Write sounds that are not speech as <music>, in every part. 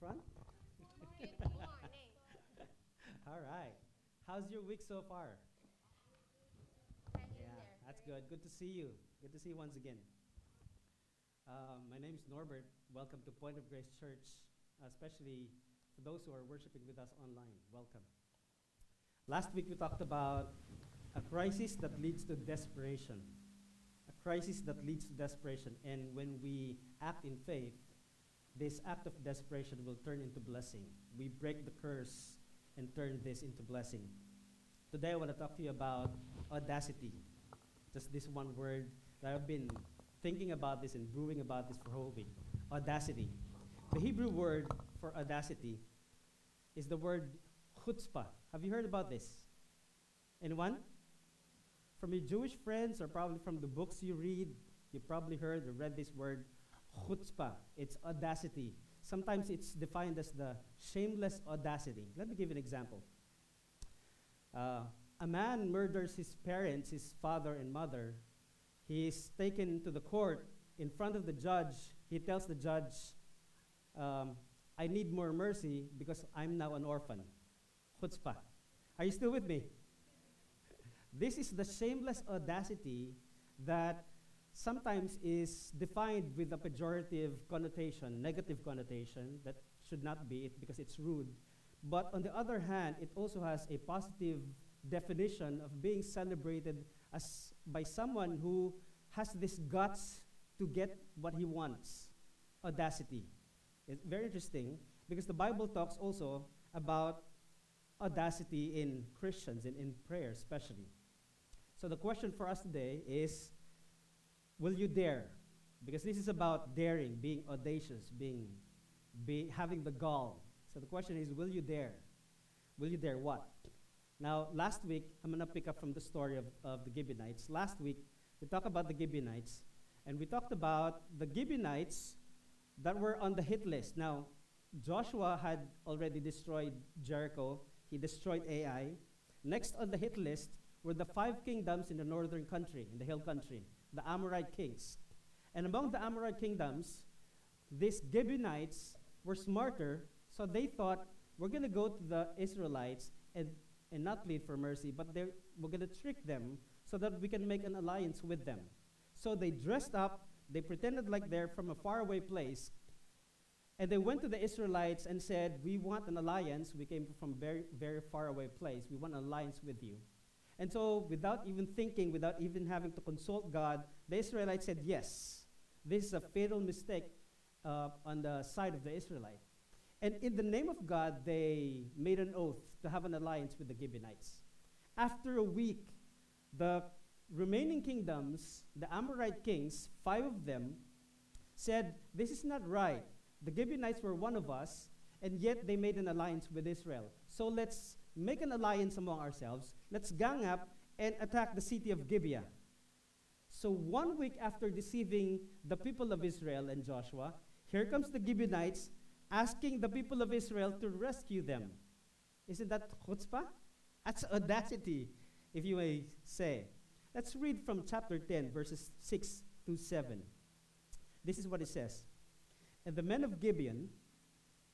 front? <laughs> All right. How's your week so far? Yeah, there. that's good. Good to see you. Good to see you once again. Um, my name is Norbert. Welcome to Point of Grace Church, especially for those who are worshiping with us online. Welcome. Last week we talked about a crisis that leads to desperation. A crisis that leads to desperation. And when we act in faith, this act of desperation will turn into blessing. We break the curse and turn this into blessing. Today I want to talk to you about audacity. Just this one word that I've been thinking about this and brewing about this for a whole week. Audacity. The Hebrew word for audacity is the word chutzpah. Have you heard about this? Anyone? From your Jewish friends or probably from the books you read, you probably heard or read this word chutzpah. It's audacity. Sometimes it's defined as the shameless audacity. Let me give you an example. Uh, a man murders his parents, his father and mother. He is taken to the court in front of the judge. He tells the judge, um, I need more mercy because I'm now an orphan. Chutzpah. Are you still with me? This is the shameless audacity that sometimes is defined with a pejorative connotation, negative connotation, that should not be it because it's rude. But on the other hand, it also has a positive definition of being celebrated as by someone who has this guts to get what he wants. Audacity. It's very interesting because the Bible talks also about audacity in Christians and in prayer especially. So the question for us today is will you dare? Because this is about daring, being audacious, being be, having the gall. So the question is will you dare? Will you dare what? Now, last week, I'm going to pick up from the story of, of the Gibeonites. Last week, we talked about the Gibeonites, and we talked about the Gibeonites that were on the hit list. Now, Joshua had already destroyed Jericho, he destroyed Ai. Next on the hit list were the five kingdoms in the northern country, in the hill country, the Amorite kings. And among the Amorite kingdoms, these Gibeonites were smarter, so they thought, we're going to go to the Israelites and, and not plead for mercy, but we're going to trick them so that we can make an alliance with them. So they dressed up, they pretended like they're from a faraway place, and they went to the Israelites and said, We want an alliance. We came from a very, very far away place. We want an alliance with you. And so, without even thinking, without even having to consult God, the Israelites said, Yes. This is a fatal mistake uh, on the side of the Israelite. And in the name of God, they made an oath to have an alliance with the Gibeonites. After a week, the remaining kingdoms, the Amorite kings, five of them, said, This is not right. The Gibeonites were one of us, and yet they made an alliance with Israel. So let's make an alliance among ourselves. Let's gang up and attack the city of Gibeah. So one week after deceiving the people of Israel and Joshua, here comes the Gibeonites asking the people of Israel to rescue them. Isn't that chutzpah? That's audacity, if you may say. Let's read from chapter 10, verses 6 to 7. This is what it says. And the men of Gibeon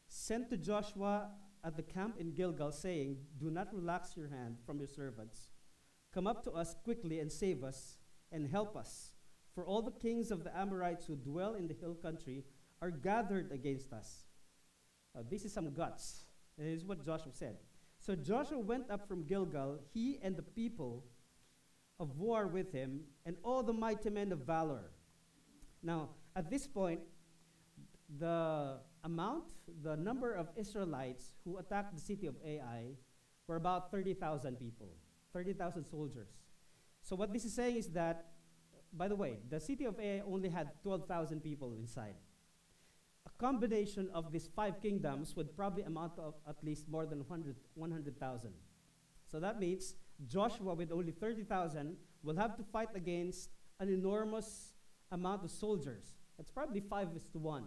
sent to Joshua at the camp in Gilgal, saying, Do not relax your hand from your servants. Come up to us quickly and save us and help us. For all the kings of the Amorites who dwell in the hill country are gathered against us. Now, this is some guts. This is what Joshua said. So Joshua went up from Gilgal, he and the people of war with him, and all the mighty men of valor. Now, at this point, the amount, the number of Israelites who attacked the city of Ai were about 30,000 people, 30,000 soldiers. So, what this is saying is that, by the way, the city of Ai only had 12,000 people inside. A combination of these five kingdoms would probably amount to at least more than 100 100,000. So that means Joshua, with only 30,000, will have to fight against an enormous amount of soldiers. That's probably five is to one.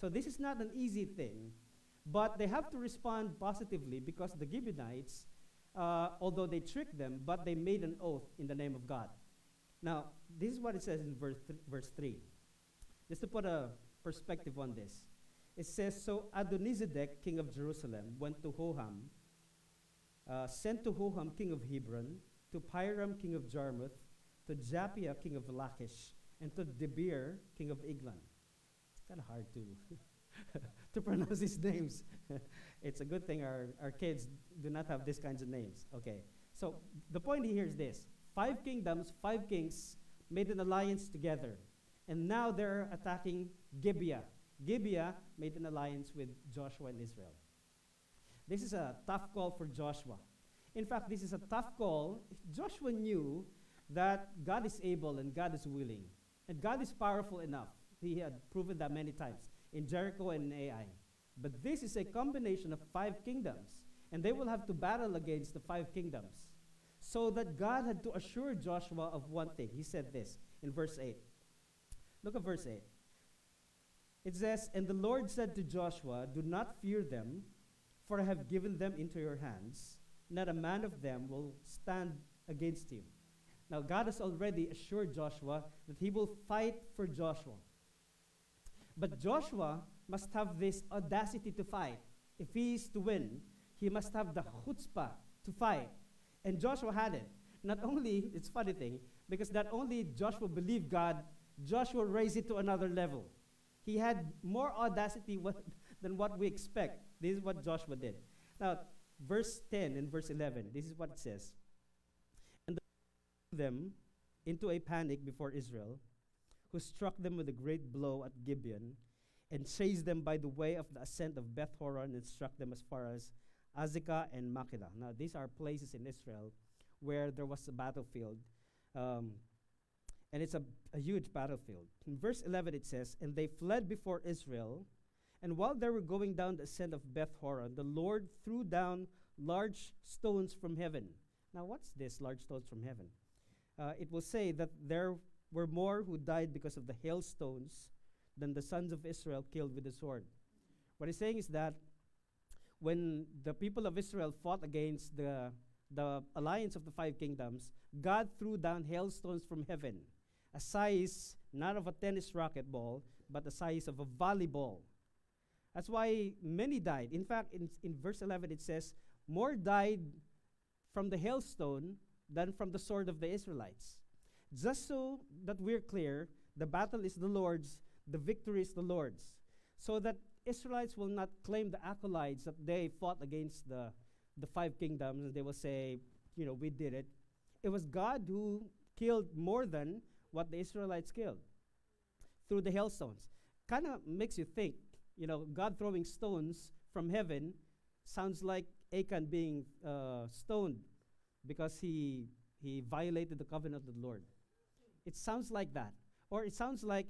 So this is not an easy thing, but they have to respond positively because the Gibeonites, uh, although they tricked them, but they made an oath in the name of God. Now, this is what it says in verse, th- verse 3. Just to put a perspective on this. it says, So Adonizedek, king of Jerusalem, went to Hoham, uh, sent to Hoham, king of Hebron, to Piram, king of Jarmuth, to Japhia, king of Lachish, and to Debir, king of Eglon. Kind of hard to, <laughs> to pronounce these names. <laughs> it's a good thing our, our kids do not have these kinds of names. Okay, so the point here is this five kingdoms, five kings made an alliance together, and now they're attacking Gibeah. Gibeah made an alliance with Joshua and Israel. This is a tough call for Joshua. In fact, this is a tough call. Joshua knew that God is able and God is willing, and God is powerful enough. He had proven that many times in Jericho and Ai. But this is a combination of five kingdoms, and they will have to battle against the five kingdoms. So that God had to assure Joshua of one thing. He said this in verse 8. Look at verse 8. It says, And the Lord said to Joshua, Do not fear them, for I have given them into your hands. Not a man of them will stand against you. Now, God has already assured Joshua that he will fight for Joshua. But Joshua must have this audacity to fight. If he is to win, he must have the chutzpah to fight. And Joshua had it. Not only, it's funny thing, because not only Joshua believed God, Joshua raised it to another level. He had more audacity <laughs> what, than what we expect. This is what Joshua did. Now, verse 10 and verse 11, this is what it says. And them into a panic before Israel, who struck them with a great blow at Gibeon, and chased them by the way of the ascent of Beth Horon, and struck them as far as Azekah and Makkedah. Now, these are places in Israel where there was a battlefield. Um, and it's a, a huge battlefield. In verse 11, it says, And they fled before Israel. And while they were going down the ascent of Beth Horon, the Lord threw down large stones from heaven. Now, what's this, large stones from heaven? Uh, it will say that there were more who died because of the hailstones than the sons of Israel killed with the sword. What he's saying is that when the people of Israel fought against the, the alliance of the five kingdoms, God threw down hailstones from heaven, a size not of a tennis racket ball, but the size of a volleyball. That's why many died. In fact, in, in verse 11 it says, More died from the hailstone than from the sword of the Israelites. Just so that we're clear, the battle is the Lord's, the victory is the Lord's. So that Israelites will not claim the accolades that they fought against the, the five kingdoms and they will say, you know, we did it. It was God who killed more than what the Israelites killed through the hailstones. Kind of makes you think, you know, God throwing stones from heaven sounds like Achan being uh, stoned because he, he violated the covenant of the Lord. It sounds like that. Or it sounds like,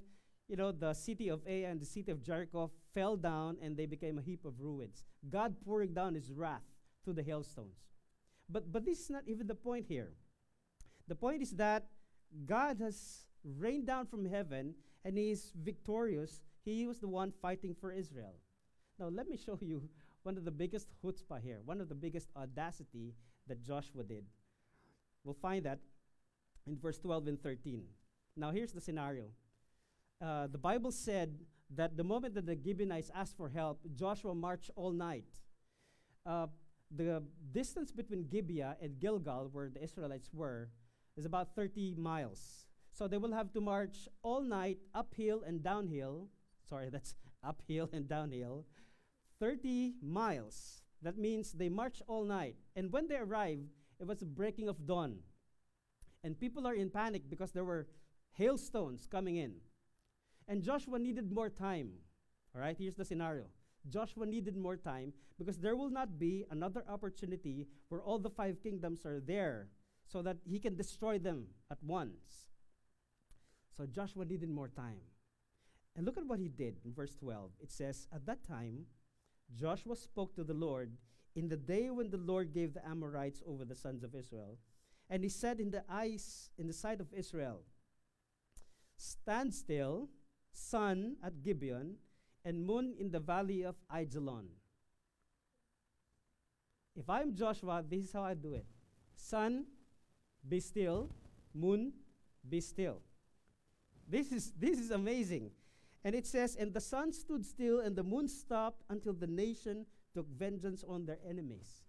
you know, the city of Ai and the city of Jericho fell down and they became a heap of ruins. God pouring down his wrath through the hailstones. But, but this is not even the point here. The point is that God has rained down from heaven and he is victorious. He was the one fighting for Israel. Now, let me show you one of the biggest chutzpah here, one of the biggest audacity that Joshua did. We'll find that in verse 12 and 13. Now, here's the scenario. Uh, the Bible said that the moment that the Gibeonites asked for help, Joshua marched all night. Uh, the distance between Gibeah and Gilgal, where the Israelites were, is about 30 miles. So they will have to march all night uphill and downhill. Sorry, <laughs> that's uphill and downhill. 30 miles. That means they march all night. And when they arrived, it was the breaking of dawn. And people are in panic because there were hailstones coming in. And Joshua needed more time. All right, here's the scenario. Joshua needed more time because there will not be another opportunity where all the five kingdoms are there so that he can destroy them at once. So Joshua needed more time. And look at what he did in verse 12. It says, At that time, Joshua spoke to the Lord in the day when the Lord gave the Amorites over the sons of Israel. And he said in the eyes, in the sight of Israel, Stand still, sun at Gibeon, and moon in the valley of Aijalon. If I'm Joshua, this is how I do it. Sun, be still. Moon, be still. This is, this is amazing. And it says, And the sun stood still, and the moon stopped until the nation took vengeance on their enemies.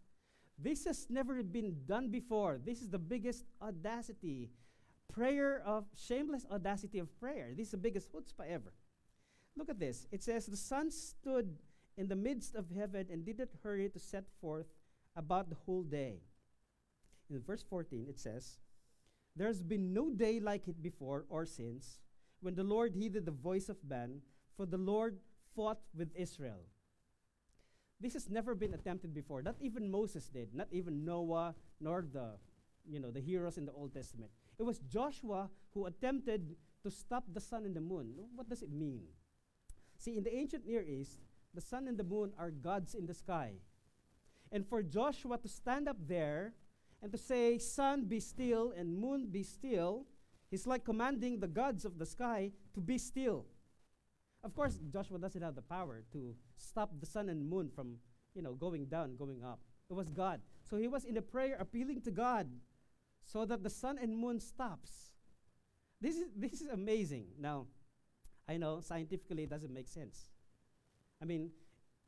This has never been done before. This is the biggest audacity, prayer of shameless audacity of prayer. This is the biggest chutzpah ever. Look at this. It says, The sun stood in the midst of heaven and did not hurry to set forth about the whole day. In verse 14, it says, There's been no day like it before or since when the Lord heeded the voice of man, for the Lord fought with Israel. This has never been attempted before. Not even Moses did, not even Noah, nor the, you know, the heroes in the Old Testament. It was Joshua who attempted to stop the sun and the moon. What does it mean? See, in the ancient Near East, the sun and the moon are gods in the sky. And for Joshua to stand up there and to say, Sun, be still, and moon, be still, he's like commanding the gods of the sky to be still. Of course, Joshua doesn't have the power to stop the sun and moon from, you know, going down, going up. It was God. So he was in a prayer appealing to God so that the sun and moon stops. This is, this is amazing. Now, I know scientifically it doesn't make sense. I mean,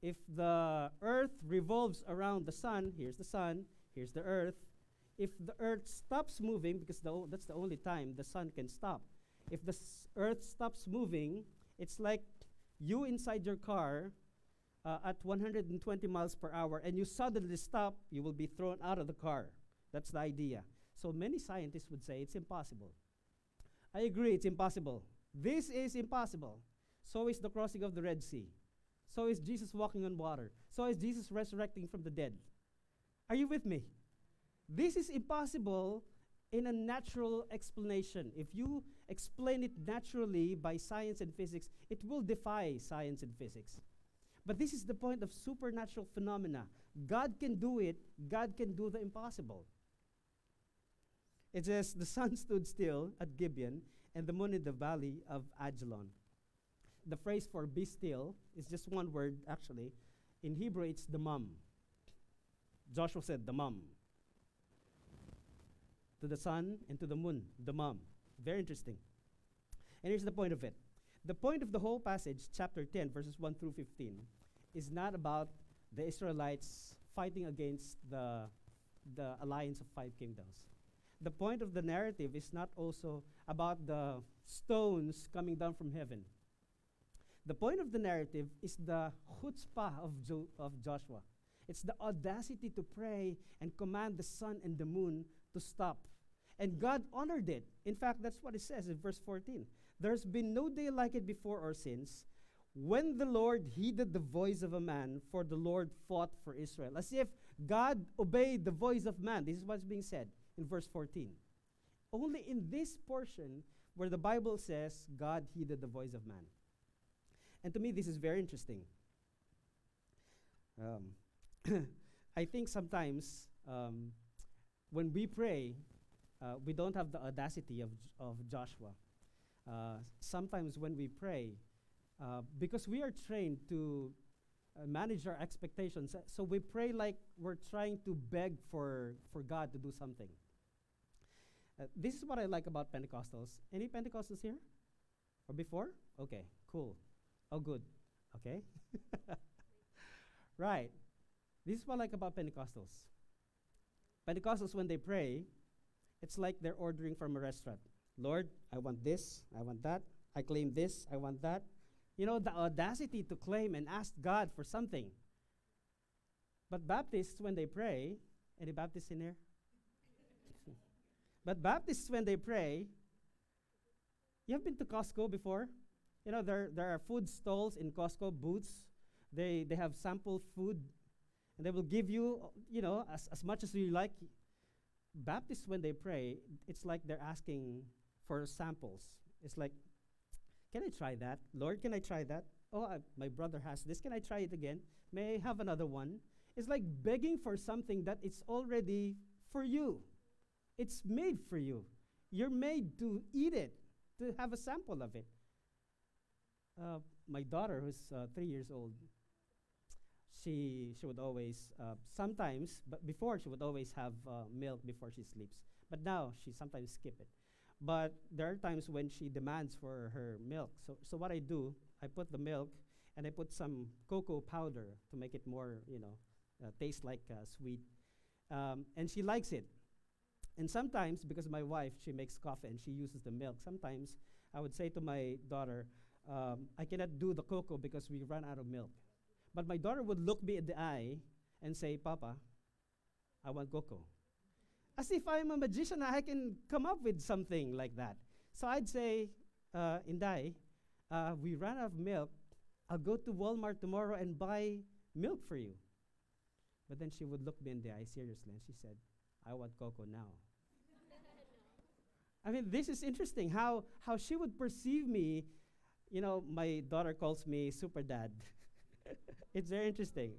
if the earth revolves around the sun, here's the sun, here's the earth. If the earth stops moving, because the o- that's the only time the sun can stop, if the s- earth stops moving, it's like you inside your car uh, at 120 miles per hour and you suddenly stop, you will be thrown out of the car. That's the idea. So many scientists would say it's impossible. I agree, it's impossible. This is impossible. So is the crossing of the Red Sea. So is Jesus walking on water. So is Jesus resurrecting from the dead. Are you with me? This is impossible in a natural explanation. If you explain it naturally by science and physics, it will defy science and physics. But this is the point of supernatural phenomena. God can do it, God can do the impossible. It says, The sun <laughs> stood still at Gibeon, and the moon in the valley of Ajalon. The phrase for be still is just one word, actually. In Hebrew, it's the mum. Joshua said, the mum. To the sun and to the moon, the mum. Very interesting. And here's the point of it. The point of the whole passage, chapter 10, verses 1 through 15, is not about the Israelites fighting against the, the alliance of five kingdoms. The point of the narrative is not also about the stones coming down from heaven. The point of the narrative is the chutzpah of, jo- of Joshua. It's the audacity to pray and command the sun and the moon to stop. And God honored it. In fact, that's what it says in verse 14. There's been no day like it before or since when the Lord heeded the voice of a man, for the Lord fought for Israel. As if God obeyed the voice of man. This is what's being said in verse 14. Only in this portion where the Bible says God heeded the voice of man. And to me, this is very interesting. Um, <coughs> I think sometimes um, when we pray, uh, we don't have the audacity of, of Joshua. Uh, sometimes when we pray, uh, because we are trained to uh, manage our expectations, uh, so we pray like we're trying to beg for, for God to do something. Uh, this is what I like about Pentecostals. Any Pentecostals here? Or before? Okay, cool. Oh, good. Okay. <laughs> right. This is what I like about Pentecostals. Pentecostals, when they pray, it's like they're ordering from a restaurant. Lord, I want this, I want that, I claim this, I want that. You know, the audacity to claim and ask God for something. But Baptists, when they pray, any Baptists in here? <laughs> but Baptists, when they pray, you have been to Costco before? You know, there, there are food stalls in Costco, booths. They, they have sample food, and they will give you, you know, as, as much as you like. Baptists, when they pray, it's like they're asking for samples. It's like, can I try that? Lord, can I try that? Oh, I, my brother has this. Can I try it again? May I have another one? It's like begging for something that it's already for you. It's made for you. You're made to eat it, to have a sample of it. Uh, my daughter, who's uh, three years old, she she would always uh, sometimes, but before she would always have uh, milk before she sleeps. But now she sometimes skip it. But there are times when she demands for her milk. So so what I do, I put the milk and I put some cocoa powder to make it more, you know, uh, taste like uh, sweet. Um, and she likes it. And sometimes, because my wife, she makes coffee and she uses the milk, sometimes I would say to my daughter, um, I cannot do the cocoa because we run out of milk. But my daughter would look me in the eye and say, Papa, I want cocoa. As if I'm a magician, I can come up with something like that. So I'd say, uh, Inday, uh, we ran out of milk. I'll go to Walmart tomorrow and buy milk for you. But then she would look me in the eye seriously and she said, I want cocoa now. <laughs> I mean, this is interesting how, how she would perceive me. You know, my daughter calls me super dad. <laughs> it's very interesting.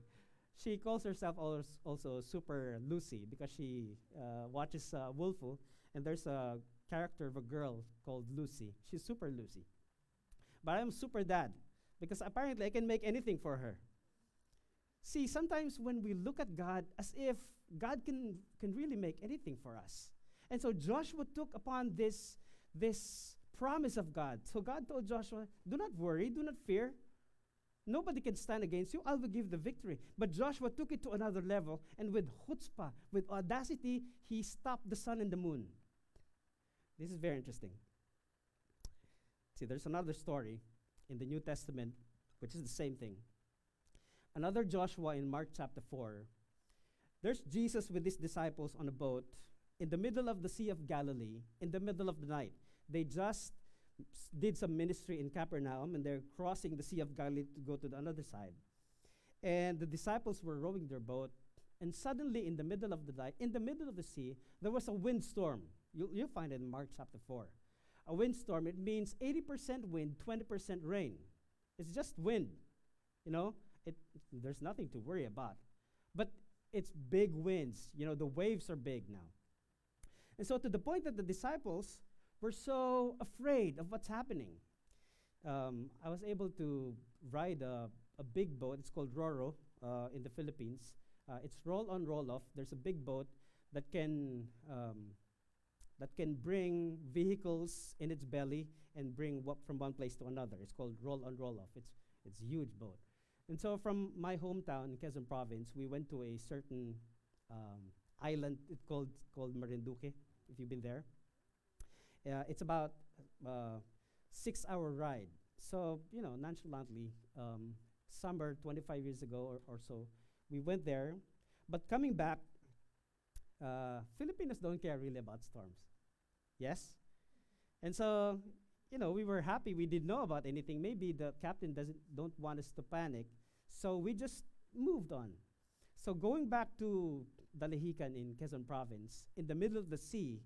She calls herself also Super Lucy because she uh, watches uh, Wolfoo, and there's a character of a girl called Lucy. She's Super Lucy. But I'm Super Dad because apparently I can make anything for her. See, sometimes when we look at God as if God can, can really make anything for us. And so Joshua took upon this, this promise of God. So God told Joshua, Do not worry, do not fear. Nobody can stand against you. I will give the victory. But Joshua took it to another level, and with chutzpah, with audacity, he stopped the sun and the moon. This is very interesting. See, there's another story in the New Testament, which is the same thing. Another Joshua in Mark chapter 4. There's Jesus with his disciples on a boat in the middle of the Sea of Galilee, in the middle of the night. They just did some ministry in Capernaum and they're crossing the Sea of Galilee to go to the other side. And the disciples were rowing their boat, and suddenly, in the middle of the night, in the middle of the sea, there was a windstorm. You'll, you'll find it in Mark chapter 4. A windstorm, it means 80% wind, 20% rain. It's just wind. You know, it, there's nothing to worry about. But it's big winds. You know, the waves are big now. And so, to the point that the disciples were so afraid of what's happening, um, I was able to ride a, a big boat. It's called Roro uh, in the Philippines. Uh, it's roll on, roll off. There's a big boat that can um, that can bring vehicles in its belly and bring what from one place to another. It's called roll on, roll off. It's it's a huge boat. And so from my hometown in Quezon Province, we went to a certain um, island called called Marinduque. If you've been there, uh, it's about uh, six hour ride. So you know, nonchalantly, um, summer 25 years ago or, or so, we went there. But coming back, uh, Filipinos don't care really about storms. Yes, and so you know, we were happy we didn't know about anything. Maybe the captain doesn't don't want us to panic, so we just moved on. So going back to Dalahican in Quezon Province, in the middle of the sea,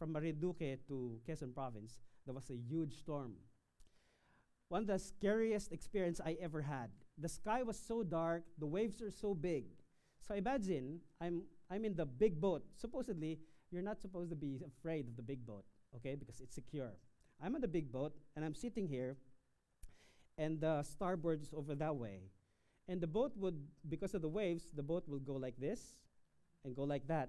from Marinduque to Quezon Province, there was a huge storm. One of the scariest experience I ever had. The sky was so dark, the waves are so big. So imagine I'm I'm in the big boat. Supposedly, you're not supposed to be afraid of the big boat, okay? Because it's secure. I'm on the big boat and I'm sitting here, and the starboard is over that way. And the boat would, because of the waves, the boat will go like this and go like that.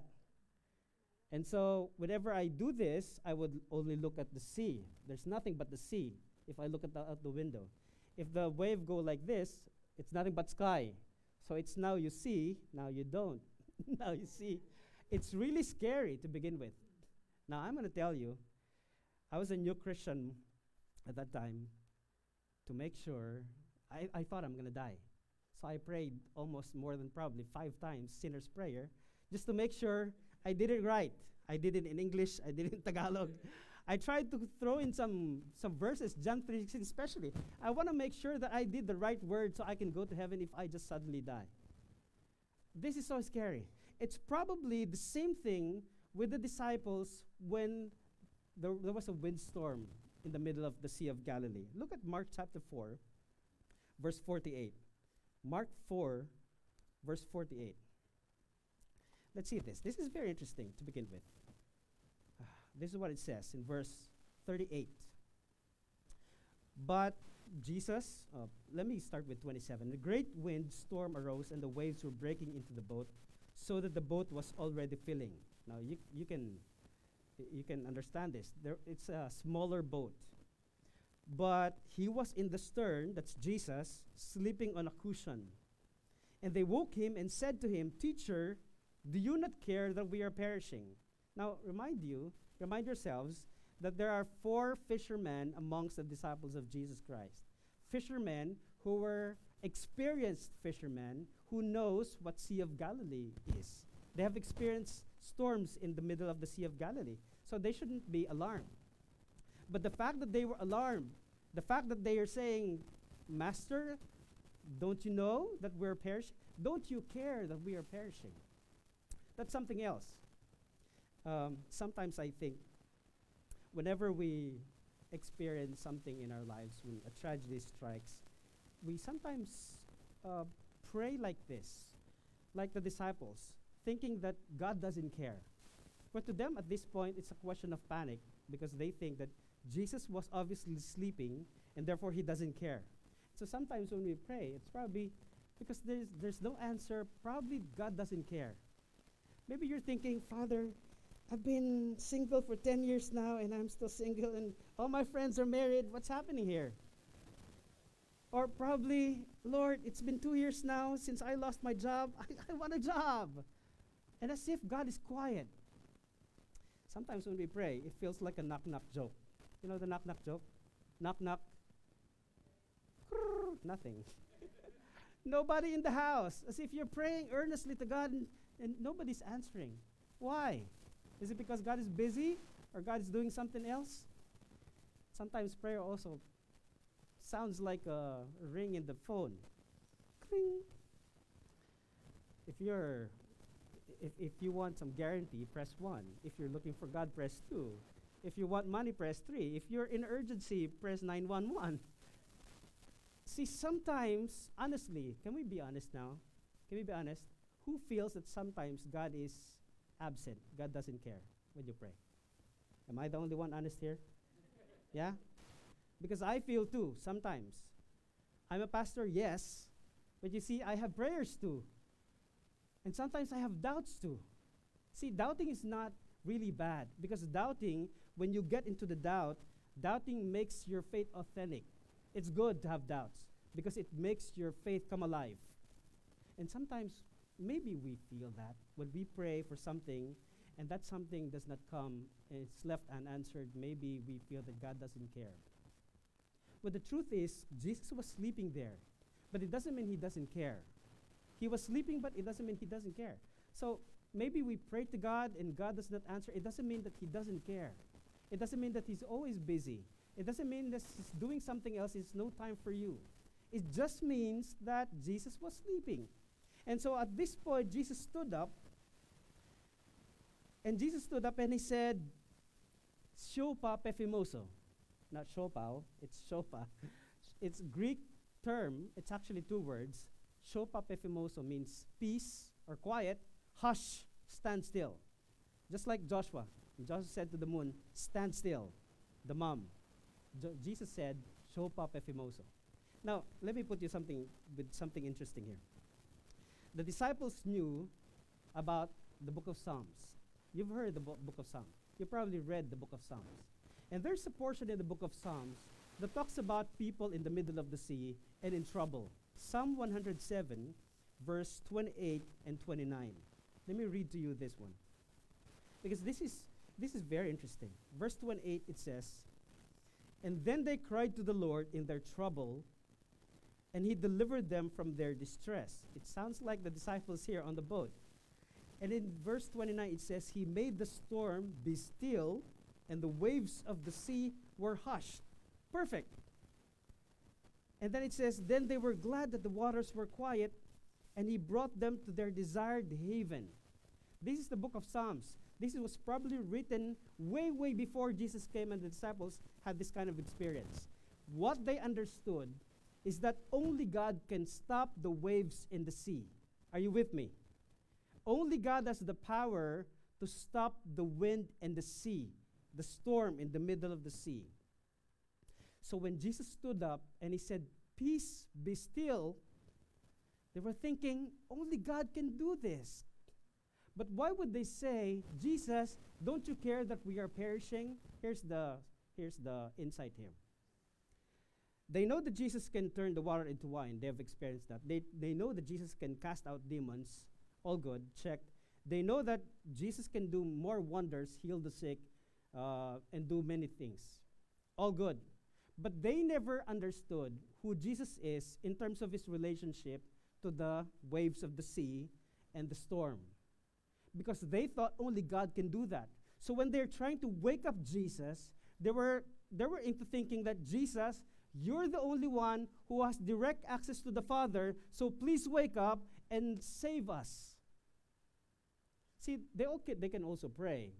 And so, whenever I do this, I would only look at the sea. There's nothing but the sea if I look at the, out the window. If the wave go like this, it's nothing but sky. So it's now you see, now you don't. <laughs> now you see. It's really scary to begin with. Now I'm going to tell you, I was a new Christian at that time to make sure I, I thought I'm going to die. So I prayed almost more than probably five times sinner's prayer just to make sure I did it right. I did it in English, I did it in Tagalog. I tried to throw in some, some verses, John 3:16 especially. I want to make sure that I did the right word so I can go to heaven if I just suddenly die. This is so scary. It's probably the same thing with the disciples when there, there was a windstorm in the middle of the Sea of Galilee. Look at Mark chapter 4, verse 48. Mark 4, verse 48. Let's see this. This is very interesting to begin with. Ah, this is what it says in verse 38. But Jesus, uh, let me start with 27. The great wind storm arose, and the waves were breaking into the boat, so that the boat was already filling. Now you, you can you can understand this. There, it's a smaller boat. But he was in the stern, that's Jesus, sleeping on a cushion. And they woke him and said to him, Teacher, do you not care that we are perishing? Now, remind you, remind yourselves that there are four fishermen amongst the disciples of Jesus Christ. Fishermen who were experienced fishermen who knows what Sea of Galilee is. They have experienced storms in the middle of the Sea of Galilee, so they shouldn't be alarmed. But the fact that they were alarmed, the fact that they are saying, Master, don't you know that we're perishing? Don't you care that we are perishing? That's something else. Um, sometimes I think whenever we experience something in our lives, when a tragedy strikes, we sometimes uh, pray like this, like the disciples, thinking that God doesn't care. But to them, at this point, it's a question of panic because they think that Jesus was obviously sleeping and therefore he doesn't care. So sometimes when we pray, it's probably because there's, there's no answer, probably God doesn't care. Maybe you're thinking, Father, I've been single for 10 years now and I'm still single and all my friends are married. What's happening here? Or probably, Lord, it's been two years now since I lost my job. <laughs> I, I want a job. And as if God is quiet. Sometimes when we pray, it feels like a knock knock joke. You know the knock knock joke? Knock knock. Nothing. <laughs> Nobody in the house. As if you're praying earnestly to God and, nobody's answering. Why? Is it because God is busy or God is doing something else? Sometimes prayer also sounds like a ring in the phone. Cling. If you're if, if you want some guarantee, press 1. If you're looking for God, press 2. If you want money, press 3. If you're in urgency, press 911. See, sometimes, honestly, can we be honest now? Can we be honest? Who feels that sometimes God is absent? God doesn't care when you pray. Am I the only one honest here? yeah? Because I feel too, sometimes. I'm a pastor, yes, but you see, I have prayers too. And sometimes I have doubts too. See, doubting is not really bad because doubting, when you get into the doubt, doubting makes your faith authentic. It's good to have doubts because it makes your faith come alive. And sometimes maybe we feel that when we pray for something and that something does not come and it's left unanswered, maybe we feel that God doesn't care. But the truth is, Jesus was sleeping there. But it doesn't mean he doesn't care. He was sleeping, but it doesn't mean he doesn't care. So maybe we pray to God and God does not answer. It doesn't mean that he doesn't care. It doesn't mean that he's always busy. It doesn't mean that he's doing something else. It's no time for you. It just means that Jesus was sleeping. And so at this point, Jesus stood up. And Jesus stood up and he said, Shopa pefimoso. Not shopao, oh, it's shopa. it's Greek term, it's actually two words. Shopa pefimoso means peace or quiet, hush, stand still. Just like Joshua. Joshua said to the moon, stand still. The mom. Jo- Jesus said, Shopa pefimoso. Now, let me put you something with something interesting here. The disciples knew about the book of Psalms. You've heard the bo- book of Psalms. You probably read the book of Psalms. And there's a portion in the book of Psalms that talks about people in the middle of the sea and in trouble. Psalm 107, verse 28 and 29. Let me read to you this one. Because this is this is very interesting. Verse 28 it says, "And then they cried to the Lord in their trouble, and he delivered them from their distress." It sounds like the disciples here on the boat. And in verse 29 it says, "He made the storm be still, and the waves of the sea were hushed." Perfect. And then it says, Then they were glad that the waters were quiet, and he brought them to their desired haven. This is the book of Psalms. This was probably written way, way before Jesus came and the disciples had this kind of experience. What they understood is that only God can stop the waves in the sea. Are you with me? Only God has the power to stop the wind and the sea, the storm in the middle of the sea. So when Jesus stood up and he said, Peace, be still, they were thinking, only God can do this. But why would they say, Jesus, don't you care that we are perishing? Here's the, here's the insight here. They know that Jesus can turn the water into wine. They have experienced that. They, they know that Jesus can cast out demons. All good. Check. They know that Jesus can do more wonders, heal the sick, uh, and do many things. All good. But they never understood who Jesus is in terms of his relationship to the waves of the sea and the storm. Because they thought only God can do that. So when they're trying to wake up Jesus, they were, they were into thinking that Jesus, you're the only one who has direct access to the Father, so please wake up and save us. See, they, okay, they can also pray.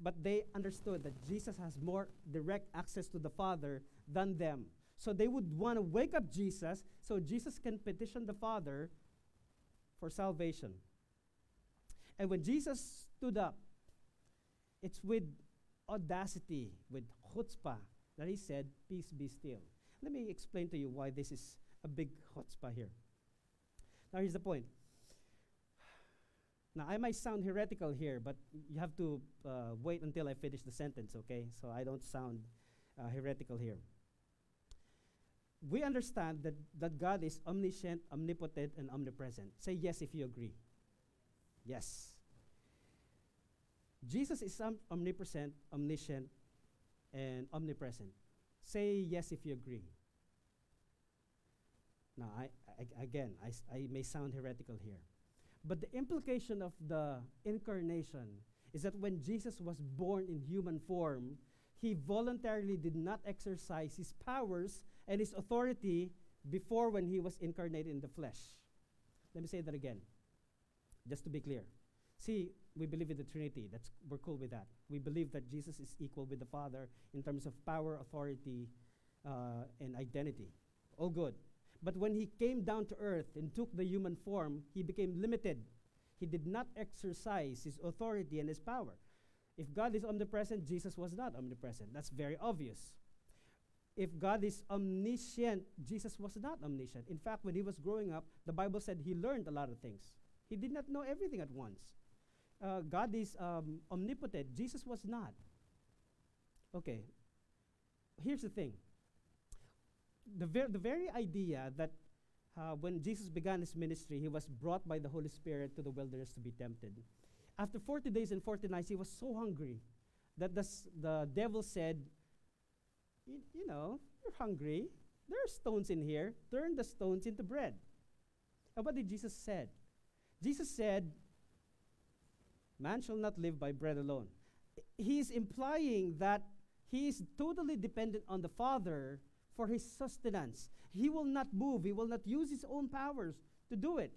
But they understood that Jesus has more direct access to the Father than them. So they would want to wake up Jesus so Jesus can petition the Father for salvation. And when Jesus stood up, it's with audacity, with chutzpah, that he said, Peace be still. Let me explain to you why this is a big chutzpah here. Now, here's the point. Now, I might sound heretical here, but you have to uh, wait until I finish the sentence, okay? So I don't sound uh, heretical here. We understand that, that God is omniscient, omnipotent, and omnipresent. Say yes if you agree. Yes. Jesus is omnipresent, omniscient, and omnipresent. Say yes if you agree. Now, I, I, again, I, I may sound heretical here. But the implication of the incarnation is that when Jesus was born in human form, he voluntarily did not exercise his powers and his authority before when he was incarnated in the flesh. Let me say that again, just to be clear. See, we believe in the Trinity. That's we're cool with that. We believe that Jesus is equal with the Father in terms of power, authority, uh, and identity. All good. But when he came down to earth and took the human form, he became limited. He did not exercise his authority and his power. If God is omnipresent, Jesus was not omnipresent. That's very obvious. If God is omniscient, Jesus was not omniscient. In fact, when he was growing up, the Bible said he learned a lot of things. He did not know everything at once. Uh, God is um, omnipotent. Jesus was not. Okay. Here's the thing. The, ver- the very idea that uh, when Jesus began his ministry, he was brought by the Holy Spirit to the wilderness to be tempted. After 40 days and 40 nights, he was so hungry that the, s- the devil said, "Y- You know, you're hungry. There are stones in here. Turn the stones into bread. And what did Jesus said? Jesus said, Man shall not live by bread alone. I- He is implying that he is totally dependent on the Father for his sustenance. He will not move, he will not use his own powers to do it.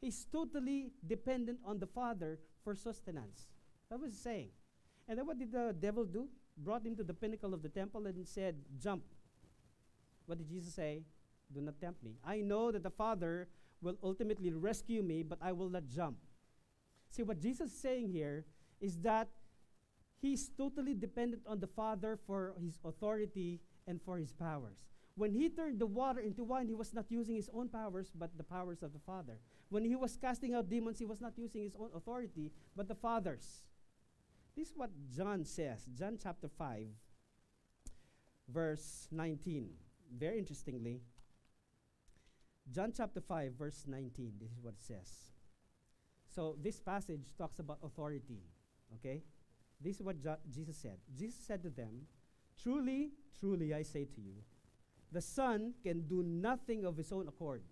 He's totally dependent on the Father for sustenance. That was saying. And then what did the devil do? Brought him to the pinnacle of the temple and said, Jump. What did Jesus say? Do not tempt me. I know that the Father will ultimately rescue me, but I will not jump. See, what Jesus is saying here is that he's totally dependent on the Father for his authority and for his powers. When he turned the water into wine, he was not using his own powers, but the powers of the Father. When he was casting out demons, he was not using his own authority, but the Father's. This is what John says. John chapter 5, verse 19. Very interestingly, John chapter 5, verse 19. This is what it says. So this passage talks about authority. Okay? This is what Jo- Jesus said. Jesus said to them, Truly, truly, I say to you, the Son can do nothing of his own accord,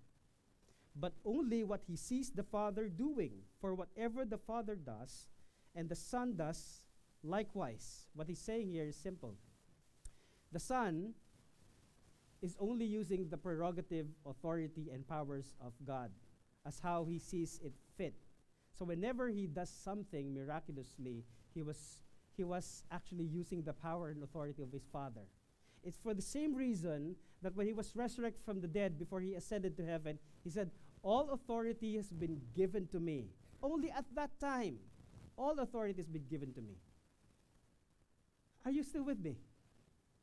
but only what he sees the Father doing. For whatever the Father does, and the Son does likewise. What he's saying here is simple. The Son is only using the prerogative, authority, and powers of God as how he sees it fit. So whenever he does something miraculously, he was he was actually using the power and authority of his Father. It's for the same reason that when he was resurrected from the dead before he ascended to heaven, he said, All authority has been given to me. Only at that time, all authority has been given to me. Are you still with me?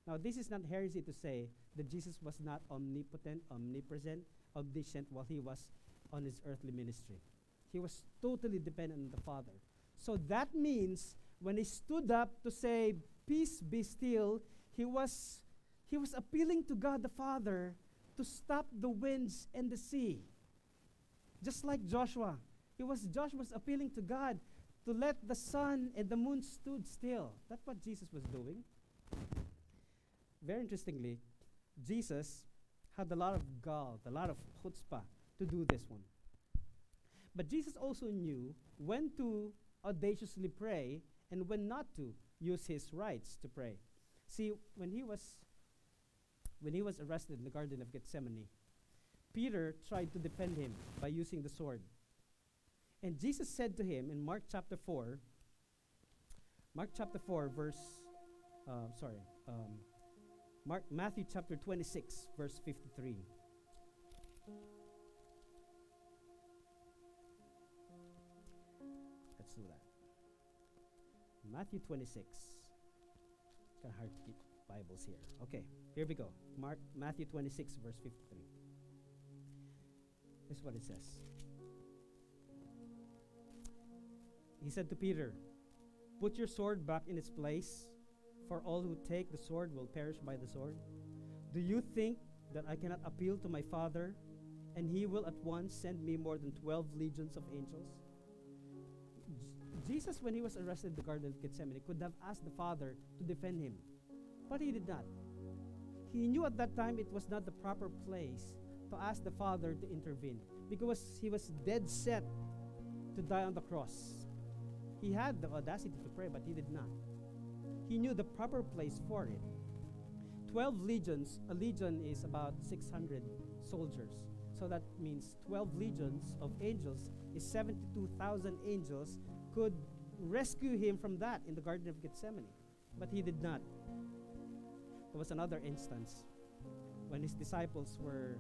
Now, this is not heresy to say that Jesus was not omnipotent, omnipresent, omniscient while he was on his earthly ministry. He was totally dependent on the Father. So that means when he stood up to say, Peace be still, he was He was appealing to God the Father to stop the winds and the sea. Just like Joshua. He was Joshua was appealing to God to let the sun and the moon stood still. That's what Jesus was doing. Very interestingly, Jesus had a lot of gall, a lot of chutzpah to do this one. But Jesus also knew when to audaciously pray and when not to use his rights to pray. See, when he was when he was arrested in the Garden of Gethsemane, Peter tried to defend him by using the sword. And Jesus said to him in Mark chapter 4, Mark chapter 4, verse, uh, sorry, um, Mark, Matthew chapter 26, verse 53. Matthew 26. Kind of hard to keep Bibles here. Okay, here we go. Mark Matthew 26, verse 53. This is what it says. He said to Peter, Put your sword back in its place, for all who take the sword will perish by the sword. Do you think that I cannot appeal to my Father, and he will at once send me more than 12 legions of angels? Jesus, when he was arrested in the Garden of Gethsemane, could have asked the Father to defend him, but he did not. He knew at that time it was not the proper place to ask the Father to intervene because he was dead set to die on the cross. He had the audacity to pray, but he did not. He knew the proper place for it. Twelve legions, a legion is about 600 soldiers. So that means 12 legions of angels is 72,000 angels could rescue him from that in the Garden of Gethsemane. But he did not. There was another instance when his disciples were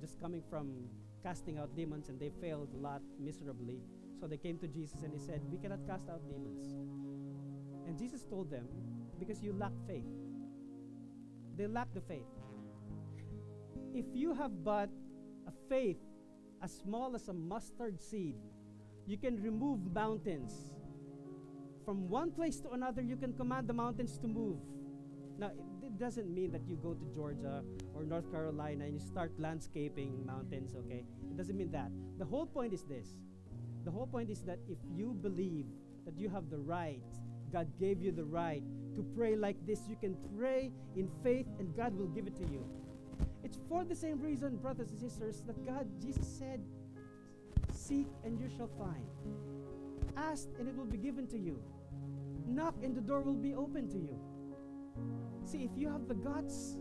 just coming from casting out demons and they failed a lot miserably. So they came to Jesus and he said, We cannot cast out demons. And Jesus told them, Because you lack faith. They lack the faith. If you have but a faith as small as a mustard seed, you can remove mountains. From one place to another, you can command the mountains to move. Now, it, doesn't mean that you go to Georgia or North Carolina and you start landscaping mountains, okay? It doesn't mean that. The whole point is this the whole point is that if you believe that you have the right, God gave you the right to pray like this, you can pray in faith and God will give it to you. It's for the same reason, brothers and sisters, that God, Jesus said, Seek and you shall find. Ask and it will be given to you. Knock and the door will be open to you. See, if you have the guts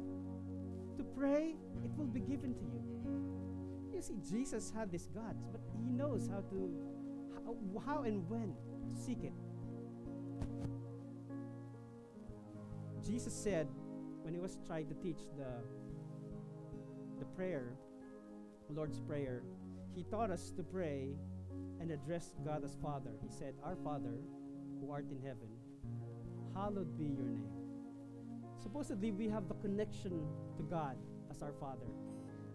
to pray, it will be given to you. You see, Jesus had this guts, but he knows how to, how, how and when to seek it. Jesus said when he was trying to teach the the prayer, Lord's Prayer, he taught us to pray and address God as Father. He said, Our Father, who art in heaven, hallowed be your name. Supposedly, we have the connection to God as our Father.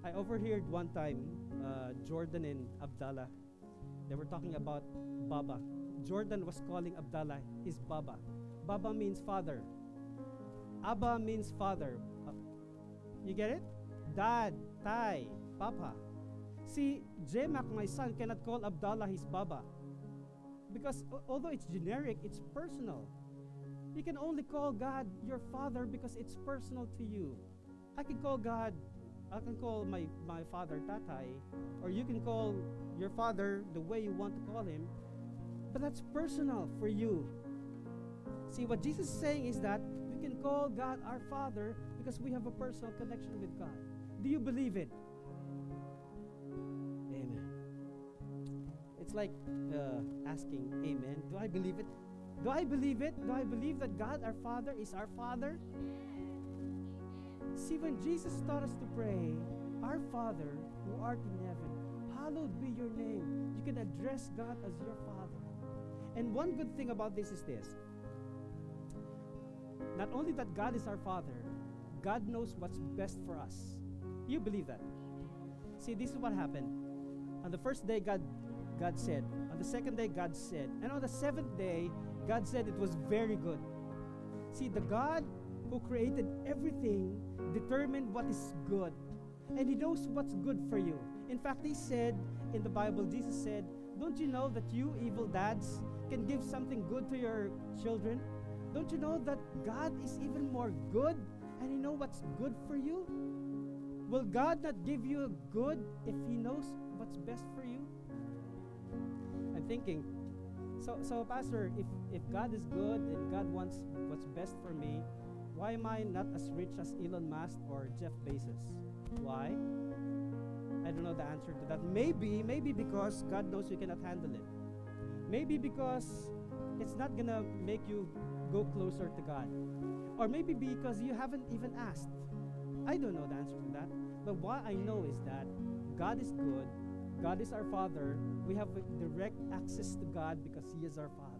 I overheard one time uh, Jordan and Abdallah. They were talking about Baba. Jordan was calling Abdallah his Baba. Baba means father. Abba means father. You get it? Dad, Tay, Papa. See, Jemak, my son, cannot call Abdallah his Baba. Because although it's generic, it's personal. You can only call God your father because it's personal to you. I can call God, I can call my, my father Tatay, or you can call your father the way you want to call him, but that's personal for you. See, what Jesus is saying is that we can call God our Father because we have a personal connection with God. Do you believe it? It's like uh, asking, Amen. Do I believe it? Do I believe it? Do I believe that God our Father is our Father? See, when Jesus taught us to pray, Our Father who art in heaven, hallowed be your name. You can address God as your Father. And one good thing about this is this not only that God is our Father, God knows what's best for us. You believe that? See, this is what happened. On the first day, God, God said. On the second day, God said. And on the seventh day, God said it was very good. See, the God who created everything, determined what is good. And He knows what's good for you. In fact, He said in the Bible, Jesus said, Don't you know that you evil dads can give something good to your children? Don't you know that God is even more good and He knows what's good for you? Will God not give you good if He knows what's best for you? Thinking, so, so Pastor, if, if God is good and God wants what's best for me, why am I not as rich as Elon Musk or Jeff Bezos? Why? I don't know the answer to that. Maybe, maybe because God knows you cannot handle it. Maybe because it's not gonna make you go closer to God. Or maybe because you haven't even asked. I don't know the answer to that. But what I know is that God is good. God is our Father. We have direct access to God because He is our Father.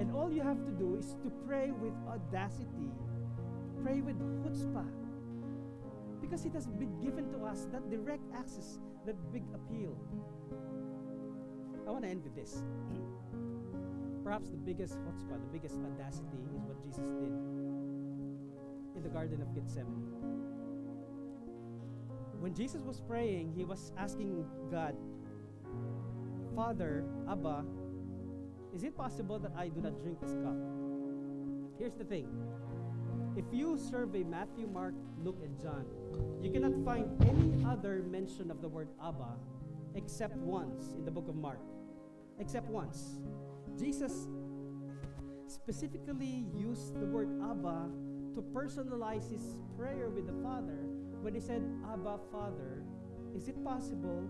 And all you have to do is to pray with audacity, pray with chutzpah, because it has been given to us that direct access, that big appeal. I want to end with this. Perhaps the biggest chutzpah, the biggest audacity is what Jesus did in the Garden of Gethsemane. When Jesus was praying, he was asking God, Father, Abba, is it possible that I do not drink this cup? Here's the thing. If you survey Matthew, Mark, Luke, and John, you cannot find any other mention of the word Abba except once in the book of Mark. Except once. Jesus specifically used the word Abba to personalize his prayer with the Father when he said, Abba, Father, is it possible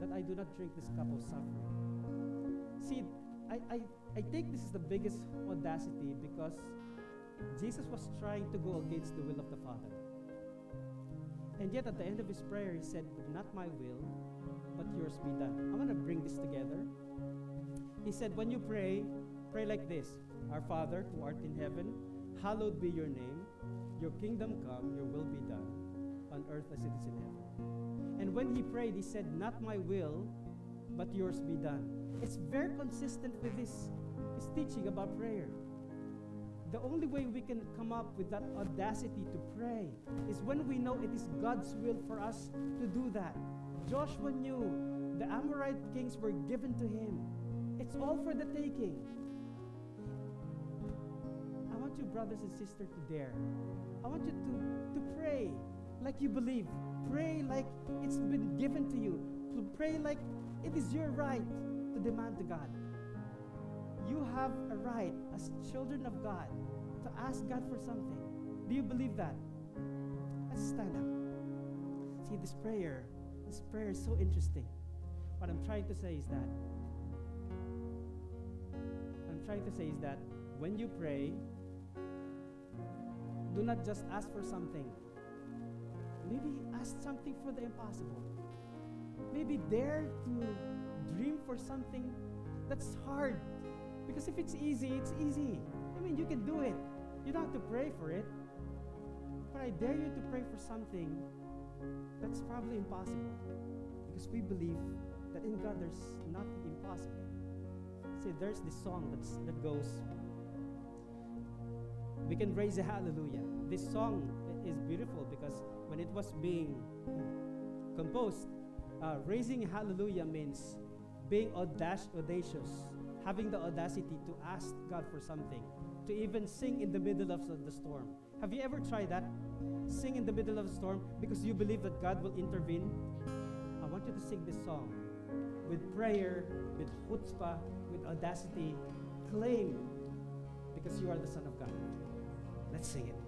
that I do not drink this cup of suffering? See, I, I, I think this is the biggest audacity because Jesus was trying to go against the will of the Father. And yet at the end of his prayer, he said, Not my will, but yours be done. I want to bring this together. He said, When you pray, pray like this Our Father who art in heaven, hallowed be your name. Your kingdom come, your will be done, on earth as it is in heaven. And when he prayed, he said, Not my will, but yours be done. It's very consistent with his, his teaching about prayer. The only way we can come up with that audacity to pray is when we know it is God's will for us to do that. Joshua knew the Amorite kings were given to him. It's all for the taking. I want you, brothers and sisters, to dare. I want you to, to pray like you believe. Pray like it's been given to you. To pray like it is your right to demand to God. You have a right as children of God to ask God for something. Do you believe that? Let's stand up. See, this prayer, this prayer is so interesting. What I'm trying to say is that, what I'm trying to say is that when you pray, do not just ask for something. Maybe ask something for the impossible. Maybe dare to dream for something that's hard. Because if it's easy, it's easy. I mean, you can do it. You don't have to pray for it. But I dare you to pray for something that's probably impossible. Because we believe that in God there's nothing impossible. See, there's this song that's, that goes, we can raise a hallelujah. This song is beautiful because when it was being composed, uh, raising hallelujah means being audacious, having the audacity to ask God for something, to even sing in the middle of the storm. Have you ever tried that? Sing in the middle of the storm because you believe that God will intervene? I want you to sing this song with prayer, with chutzpah, with audacity. Claim because you are the Son of God. Let's sing it.